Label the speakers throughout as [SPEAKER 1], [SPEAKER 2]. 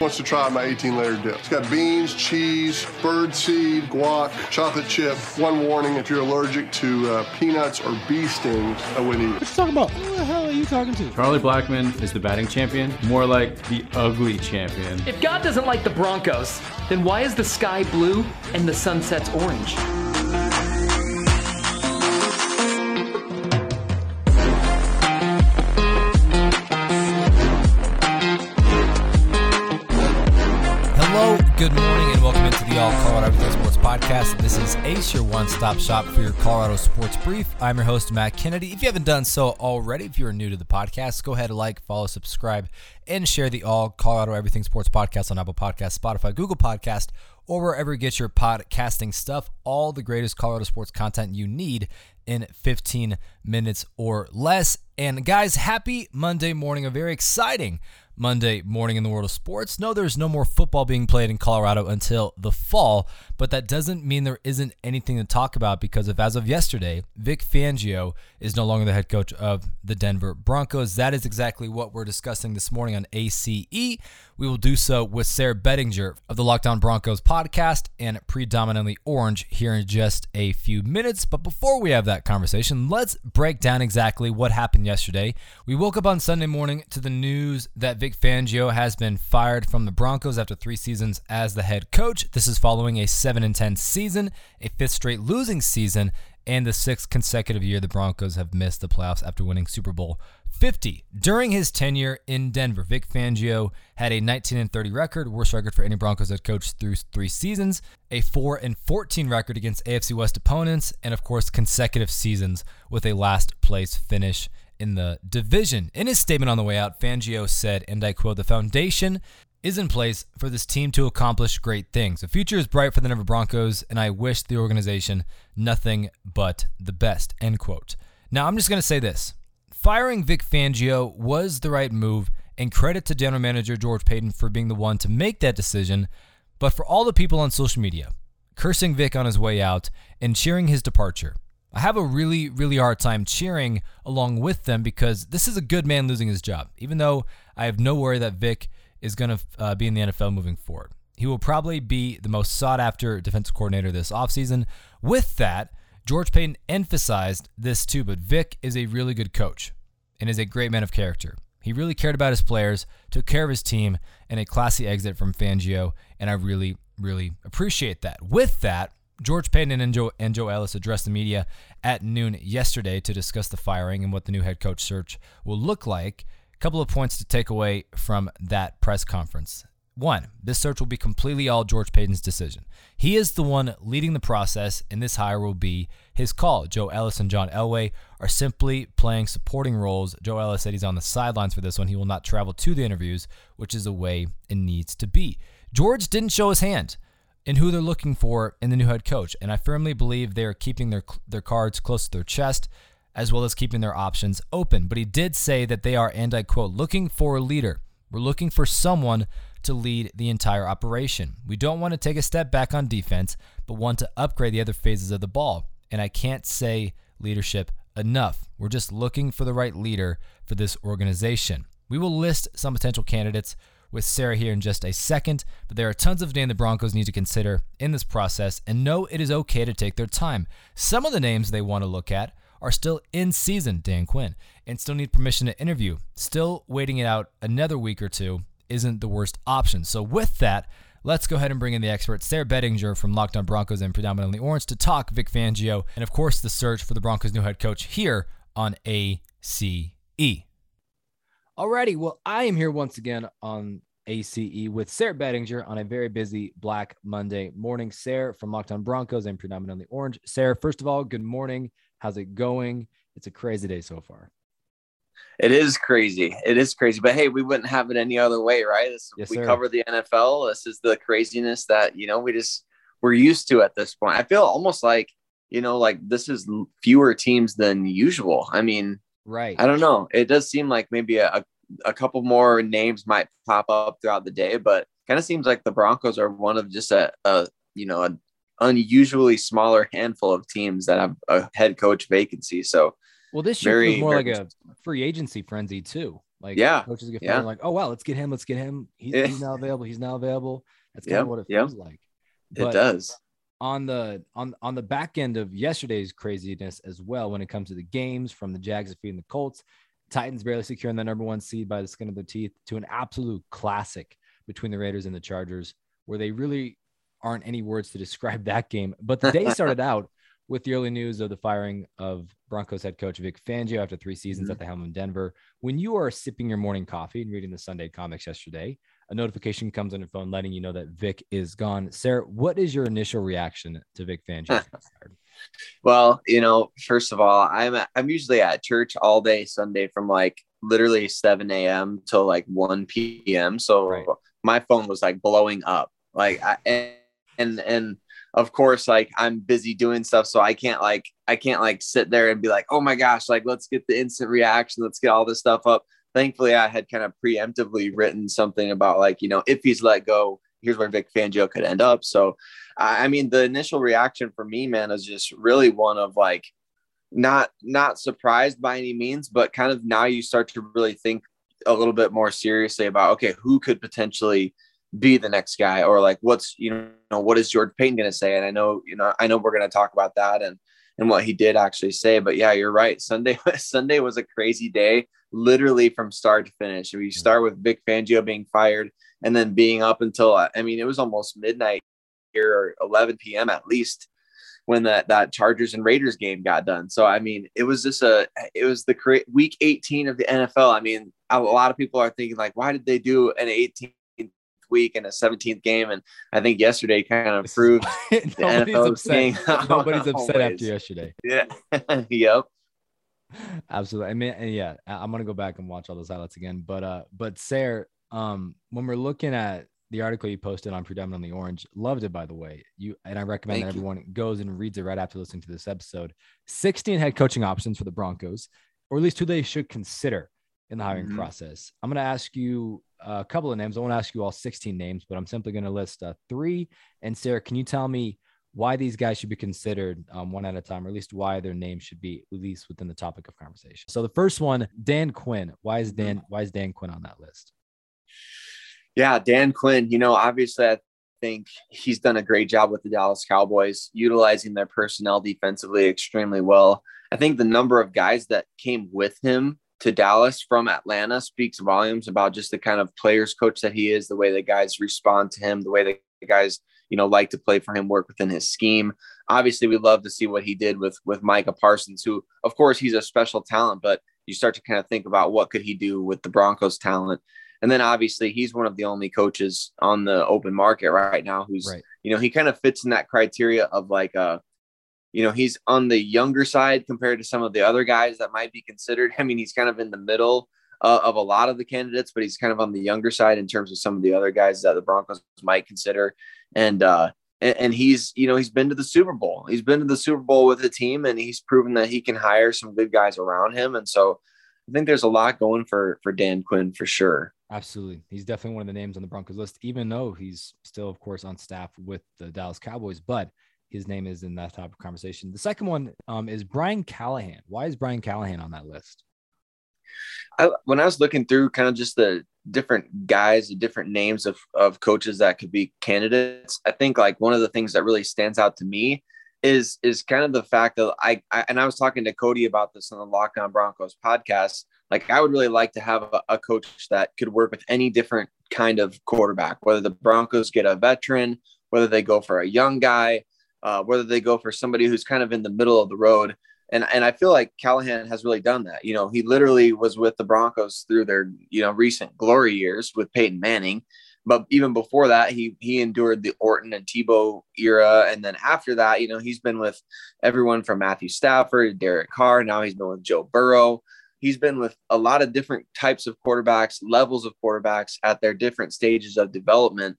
[SPEAKER 1] Wants to try my 18 layer dip. It's got beans, cheese, bird seed, guac, chocolate chip. One warning if you're allergic to uh, peanuts or bee stings, I wouldn't eat it.
[SPEAKER 2] What you talking about? Who the hell are you talking to?
[SPEAKER 3] Charlie Blackmon is the batting champion, more like the ugly champion.
[SPEAKER 4] If God doesn't like the Broncos, then why is the sky blue and the sunset's orange?
[SPEAKER 5] Good morning, and welcome into the All Colorado Everything Sports Podcast. This is Ace, your one-stop shop for your Colorado sports brief. I'm your host, Matt Kennedy. If you haven't done so already, if you are new to the podcast, go ahead and like, follow, subscribe, and share the All Colorado Everything Sports Podcast on Apple Podcast, Spotify, Google Podcast, or wherever you get your podcasting stuff. All the greatest Colorado sports content you need in 15 minutes or less. And guys, happy Monday morning. A very exciting Monday morning in the world of sports. No, there's no more football being played in Colorado until the fall, but that doesn't mean there isn't anything to talk about because if as of yesterday, Vic Fangio is no longer the head coach of the Denver Broncos. That is exactly what we're discussing this morning on ACE. We will do so with Sayre Bedinger of the Locked On Broncos podcast and predominantly orange here in just a few minutes. But before we have that conversation, let's break down exactly what happened yesterday. We woke up on Sunday morning to the news that Vic Fangio has been fired from the Broncos after three seasons as the head coach. This is following a 7 10 season, a fifth straight losing season, and the sixth consecutive year the Broncos have missed the playoffs after winning Super Bowl 50. During his tenure in Denver, Vic Fangio had a 19 and 30 record, worst record for any Broncos head coach through three seasons, a 4 and 14 record against AFC West opponents, and of course consecutive seasons with a last place finish in the division. In his statement on the way out, Fangio said, and I quote, the foundation is in place for this team to accomplish great things. The future is bright for the Denver Broncos, and I wish the organization nothing but the best, end quote. Now, I'm just going to say this. Firing Vic Fangio was the right move, and credit to general manager George Paton for being the one to make that decision. But for all the people on social media cursing Vic on his way out and cheering his departure, I have a really, really hard time cheering along with them because this is a good man losing his job, even though I have no worry that Vic is going to uh, be in the NFL moving forward. He will probably be the most sought after defensive coordinator this offseason. With that, George Paton emphasized this too, but Vic is a really good coach and is a great man of character. He really cared about his players, took care of his team, and a classy exit from Fangio, and I really, really appreciate that. With that, George Paton and Joe, and Joe Ellis addressed the media at noon yesterday to discuss the firing and what the new head coach search will look like. A couple of points to take away from that press conference. One, this search will be completely all George Paton's decision. He is the one leading the process, and this hire will be his call. Joe Ellis and John Elway are simply playing supporting roles. Joe Ellis said he's on the sidelines for this one. He will not travel to the interviews, which is the way it needs to be. George didn't show his hand in who they're looking for in the new head coach, and I firmly believe they are keeping their their cards close to their chest as well as keeping their options open. But he did say that they are, and I quote, looking for a leader. We're looking for someone to lead the entire operation. We don't want to take a step back on defense, but want to upgrade the other phases of the ball. And I can't say leadership enough. We're just looking for the right leader for this organization. We will list some potential candidates with Sayre here in just a second, but there are tons of names the Broncos need to consider in this process and know it is okay to take their time. Some of the names they want to look at are still in season, Dan Quinn, and still need permission to interview. Still waiting it out another week or two isn't the worst option. So, with that, let's go ahead and bring in the expert, Sayre Bedinger from Locked On Broncos and Predominantly Orange, to talk Vic Fangio and, of course, the search for the Broncos' new head coach here on ACE.
[SPEAKER 2] Alrighty, well, I am here once again on ACE with Sayre Bedinger on a very busy Black Monday morning. Sayre from Locked On Broncos and Predominantly Orange. Sayre, first of all, good morning. How's it going? It's a crazy day so far.
[SPEAKER 6] It is crazy. It is crazy. But hey, we wouldn't have it any other way, right? This,
[SPEAKER 2] Yes,
[SPEAKER 6] we
[SPEAKER 2] sir.
[SPEAKER 6] cover the NFL. This is the craziness that, you know, we just we're used to at this point. I feel almost like, you know, like this is fewer teams than usual. I mean,
[SPEAKER 2] Right.
[SPEAKER 6] I don't know. It does seem like maybe a, a couple more names might pop up throughout the day, but kind of seems like the Broncos are one of just a, a you know, an unusually smaller handful of teams that have a head coach vacancy. So
[SPEAKER 2] Well, this year feels more
[SPEAKER 6] very
[SPEAKER 2] like a free agency frenzy too.
[SPEAKER 5] Like
[SPEAKER 6] Yeah,
[SPEAKER 5] coaches get
[SPEAKER 6] yeah.
[SPEAKER 5] like, oh wow, let's get him, let's get him. He's,
[SPEAKER 6] Yeah.
[SPEAKER 5] he's now available. He's now available. That's kind
[SPEAKER 6] Yep,
[SPEAKER 5] of what it
[SPEAKER 6] yep.
[SPEAKER 5] feels like.
[SPEAKER 6] it
[SPEAKER 5] But
[SPEAKER 6] does.
[SPEAKER 5] on the on on the back end of yesterday's craziness as well, when it comes to the games from the Jags defeating the Colts, Titans barely securing the number one seed by the skin of their teeth to an absolute classic between the Raiders and the Chargers, where they really aren't any words to describe that game. But the day started out with the early news of the firing of Broncos head coach Vic Fangio after three seasons mm-hmm. at the helm in Denver. When you are sipping your morning coffee and reading the Sunday comics yesterday, a notification comes on your phone letting you know that Vic is gone. Sayre, what is your initial reaction to Vic Fangio?
[SPEAKER 6] Well, you know, first of all, I'm I'm usually at church all day Sunday from like literally 7 a.m. till like 1 p.m. So
[SPEAKER 5] Right.
[SPEAKER 6] my phone was like blowing up. Like I and and and of course, like I'm busy doing stuff, so I can't like I can't like sit there and be like, oh my gosh, like let's get the instant reaction, let's get all this stuff up. Thankfully, I had kind of preemptively written something about like, you know, if he's let go, here's where Vic Fangio could end up. So I mean, the initial reaction for me, man, is just really one of like not not surprised by any means, but kind of now you start to really think a little bit more seriously about okay, who could potentially be the next guy, or like what's you know what is George Paton going to say? And I know you know I know we're going to talk about that and and what he did actually say, but yeah, you're right. Sunday Sunday was a crazy day, literally from start to finish. We hmm. start with Vic Fangio being fired, and then being up until I mean it was almost midnight here or 11 p.m. at least when that that Chargers and Raiders game got done. So I mean, it was just a it was the week 18 of the NFL. I mean, a lot of people are thinking like, why did they do an 18th week and a 17th game? And I think yesterday kind of proved
[SPEAKER 5] nobody's
[SPEAKER 6] NFL
[SPEAKER 5] upset. Nobody's upset
[SPEAKER 6] always.
[SPEAKER 5] after yesterday.
[SPEAKER 6] yeah, yep.
[SPEAKER 5] Absolutely. I mean, and yeah, I'm gonna go back and watch all those highlights again. But uh, but Sayre, um, when we're looking at the article you posted on Predominantly Orange, loved it by the way. You and I recommend
[SPEAKER 6] Thank
[SPEAKER 5] that
[SPEAKER 6] you.
[SPEAKER 5] everyone goes and reads it right after listening to this episode. 16 head coaching options for the Broncos, or at least who they should consider in the hiring
[SPEAKER 6] Mhm.
[SPEAKER 5] process. I'm gonna ask you a couple of names. I won't ask you all 16 names, but I'm simply gonna list uh, three. And Sayre, can you tell me why these guys should be considered um, one at a time, or at least why their name should be at least within the topic of conversation. So the first one, Dan Quinn. Why is Dan? Why is Dan Quinn on that list?
[SPEAKER 6] Yeah, Dan Quinn, you know, obviously I think he's done a great job with the Dallas Cowboys, utilizing their personnel defensively extremely well. I think the number of guys that came with him to Dallas from Atlanta speaks volumes about just the kind of players coach that he is, the way the guys respond to him, the way the guys, you know, like to play for him, work within his scheme. Obviously, we love to see what he did with with Micah Parsons, who, of course, he's a special talent, but you start to kind of think about what could he do with the Broncos talent. And then obviously he's one of the only coaches on the open market right now who's,
[SPEAKER 5] Right.
[SPEAKER 6] you know, he kind of fits in that criteria of like, uh, you know, he's on the younger side compared to some of the other guys that might be considered. I mean, he's kind of in the middle uh, of a lot of the candidates, but he's kind of on the younger side in terms of some of the other guys that the Broncos might consider. And, uh, and, and he's, you know, he's been to the Super Bowl. He's been to the Super Bowl with the team, and he's proven that he can hire some good guys around him. And so, I think there's a lot going for for Dan Quinn for sure.
[SPEAKER 5] Absolutely. He's definitely one of the names on the Broncos list, even though he's still, of course, on staff with the Dallas Cowboys, but his name is in that type of conversation. The second one um, is Brian Callahan. Why is Brian Callahan on that list?
[SPEAKER 6] I, when I was looking through kind of just the different guys, the different names of, of coaches that could be candidates, I think like one of the things that really stands out to me is is kind of the fact that I, I and I was talking to Cody about this on the Locked On Broncos podcast. Like I would really like to have a, a coach that could work with any different kind of quarterback, whether the Broncos get a veteran, whether they go for a young guy, uh, whether they go for somebody who's kind of in the middle of the road. And, and I feel like Callahan has really done that. You know, he literally was with the Broncos through their, you know, recent glory years with Peyton Manning. But even before that, he he endured the Orton and Tebow era. And then after that, you know, he's been with everyone from Matthew Stafford, Derek Carr. Now he's been with Joe Burrow. He's been with a lot of different types of quarterbacks, levels of quarterbacks at their different stages of development.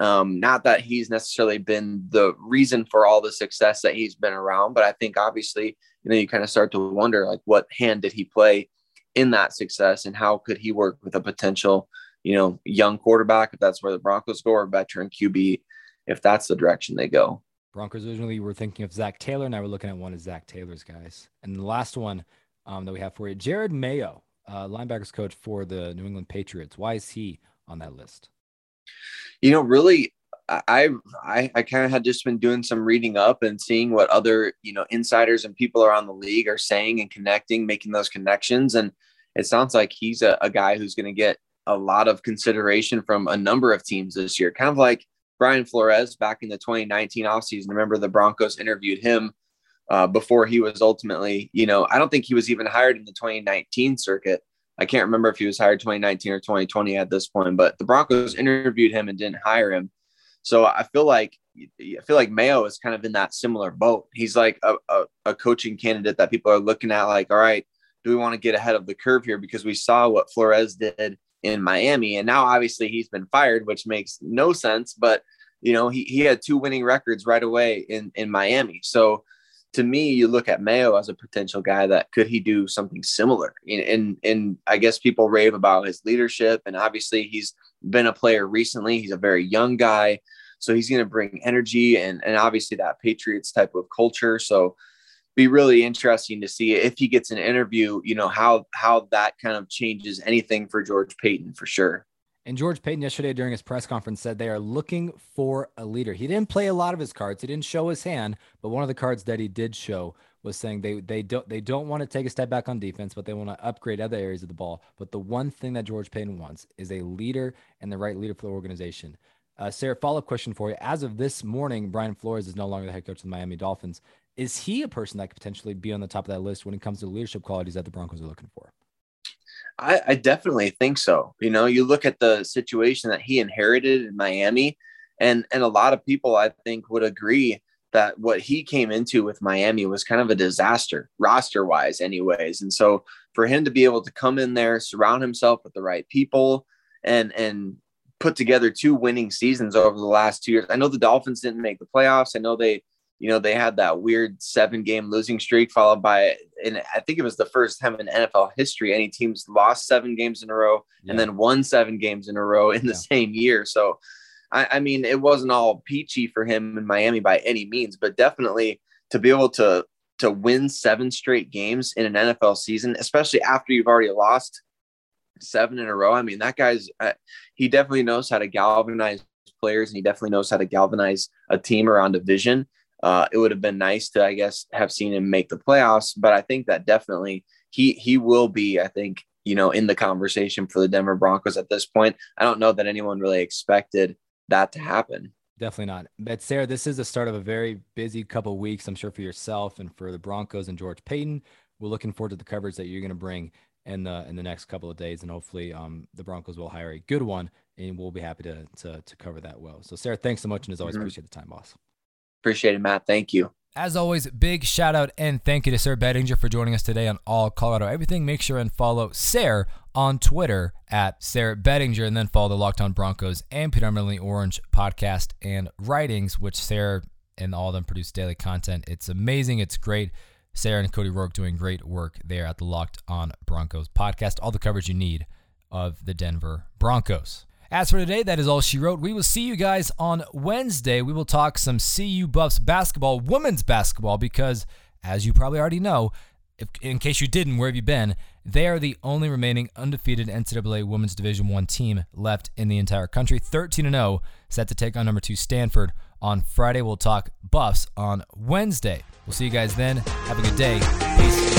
[SPEAKER 6] Um, not that he's necessarily been the reason for all the success that he's been around, but I think obviously, you know, you kind of start to wonder like what hand did he play in that success and how could he work with a potential, you know, young quarterback if that's where the Broncos go or veteran QB if that's the direction they go.
[SPEAKER 5] Broncos originally were thinking of Zac Taylor. Now we're looking at one of Zac Taylor's guys. And the last one um, that we have for you, Jerod Mayo.
[SPEAKER 2] uh, linebackers coach for the New England Patriots. Why is he on that list?
[SPEAKER 6] You know, really, I I, I kind of had just been doing some reading up and seeing what other you know insiders and people around the league are saying and connecting, making those connections, and it sounds like he's a, a guy who's going to get a lot of consideration from a number of teams this year. Kind of like Brian Flores back in the 2019 offseason. Remember the Broncos interviewed him uh, before he was ultimately, you know, I don't think he was even hired in the 2019 circuit. I can't remember if he was hired 2019 or 2020 at this point, but the Broncos interviewed him and didn't hire him. So I feel like I feel like Mayo is kind of in that similar boat. He's like a, a, a coaching candidate that people are looking at, like, all right, do we want to get ahead of the curve here? Because we saw what Flores did in Miami, and now obviously he's been fired, which makes no sense. But you know, he, he had two winning records right away in in Miami. So to me, you look at Mayo as a potential guy that could he do something similar? And, and, and I guess people rave about his leadership, and obviously he's been a player recently. He's a very young guy, so he's going to bring energy and and obviously that Patriots type of culture. So be really interesting to see if he gets an interview. You know how how that kind of changes anything for George Paton for sure.
[SPEAKER 2] And George Paton yesterday during his press conference said they are looking for a leader. He didn't play a lot of his cards. He didn't show his hand, but one of the cards that he did show was saying they they don't they don't want to take a step back on defense, but they want to upgrade other areas of the ball. But the one thing that George Paton wants is a leader and the right leader for the organization. Uh, Sayre, follow up question for you. As of this morning, Brian Flores is no longer the head coach of the Miami Dolphins. Is he a person that could potentially be on the top of that list when it comes to leadership qualities that the Broncos are looking for?
[SPEAKER 6] I, I definitely think so. You know, you look at the situation that he inherited in Miami, and and a lot of people I think would agree that what he came into with Miami was kind of a disaster roster wise, anyways. And so for him to be able to come in there, surround himself with the right people, and and put together two winning seasons over the last two years. I know the Dolphins didn't make the playoffs. I know they you know, they had that weird seven game losing streak followed by, and I think it was the first time in NFL history any teams lost seven games in a row yeah. and then won seven games in a row in the yeah. same year. So, I, I mean, it wasn't all peachy for him in Miami by any means, but definitely to be able to to win seven straight games in an NFL season, especially after you've already lost seven in a row. I mean, that guy's uh, he definitely knows how to galvanize players and he definitely knows how to galvanize a team around a vision. Uh, it would have been nice to, I guess, have seen him make the playoffs. But I think that definitely he he will be. I think you know in the conversation for the Denver Broncos at this point. I don't know that anyone really expected that to happen.
[SPEAKER 2] Definitely not. But Sayre, this is the start of a very busy couple weeks. I'm sure for yourself and for the Broncos and George Paton. We're looking forward to the coverage that you're going to bring in the in the next couple of days, and hopefully, um, the Broncos will hire a good one, and we'll be happy to to, to cover that well. So, Sayre, thanks so much, and as always, mm-hmm. appreciate the time, boss.
[SPEAKER 6] Appreciate it, Matt. Thank you.
[SPEAKER 5] As always, big shout out and thank you to Sayre Bedinger for joining us today on All Colorado Everything. Make sure and follow Sayre on Twitter at Sayre Bedinger and then follow the Locked On Broncos and Armor Orange podcast and writings, which Sayre and all of them produce daily content. It's amazing. It's great. Sayre and Cody Roark doing great work there at the Locked On Broncos podcast. All the coverage you need of the Denver Broncos. As for today, that is all she wrote. We will see you guys on Wednesday. We will talk some CU Buffs basketball, women's basketball, because as you probably already know, if, in case you didn't, where have you been? They are the only remaining undefeated NCAA Women's Division One team left in the entire country. 13 0, set to take on number two Stanford on Friday. We'll talk Buffs on Wednesday. We'll see you guys then. Have a good day. Peace.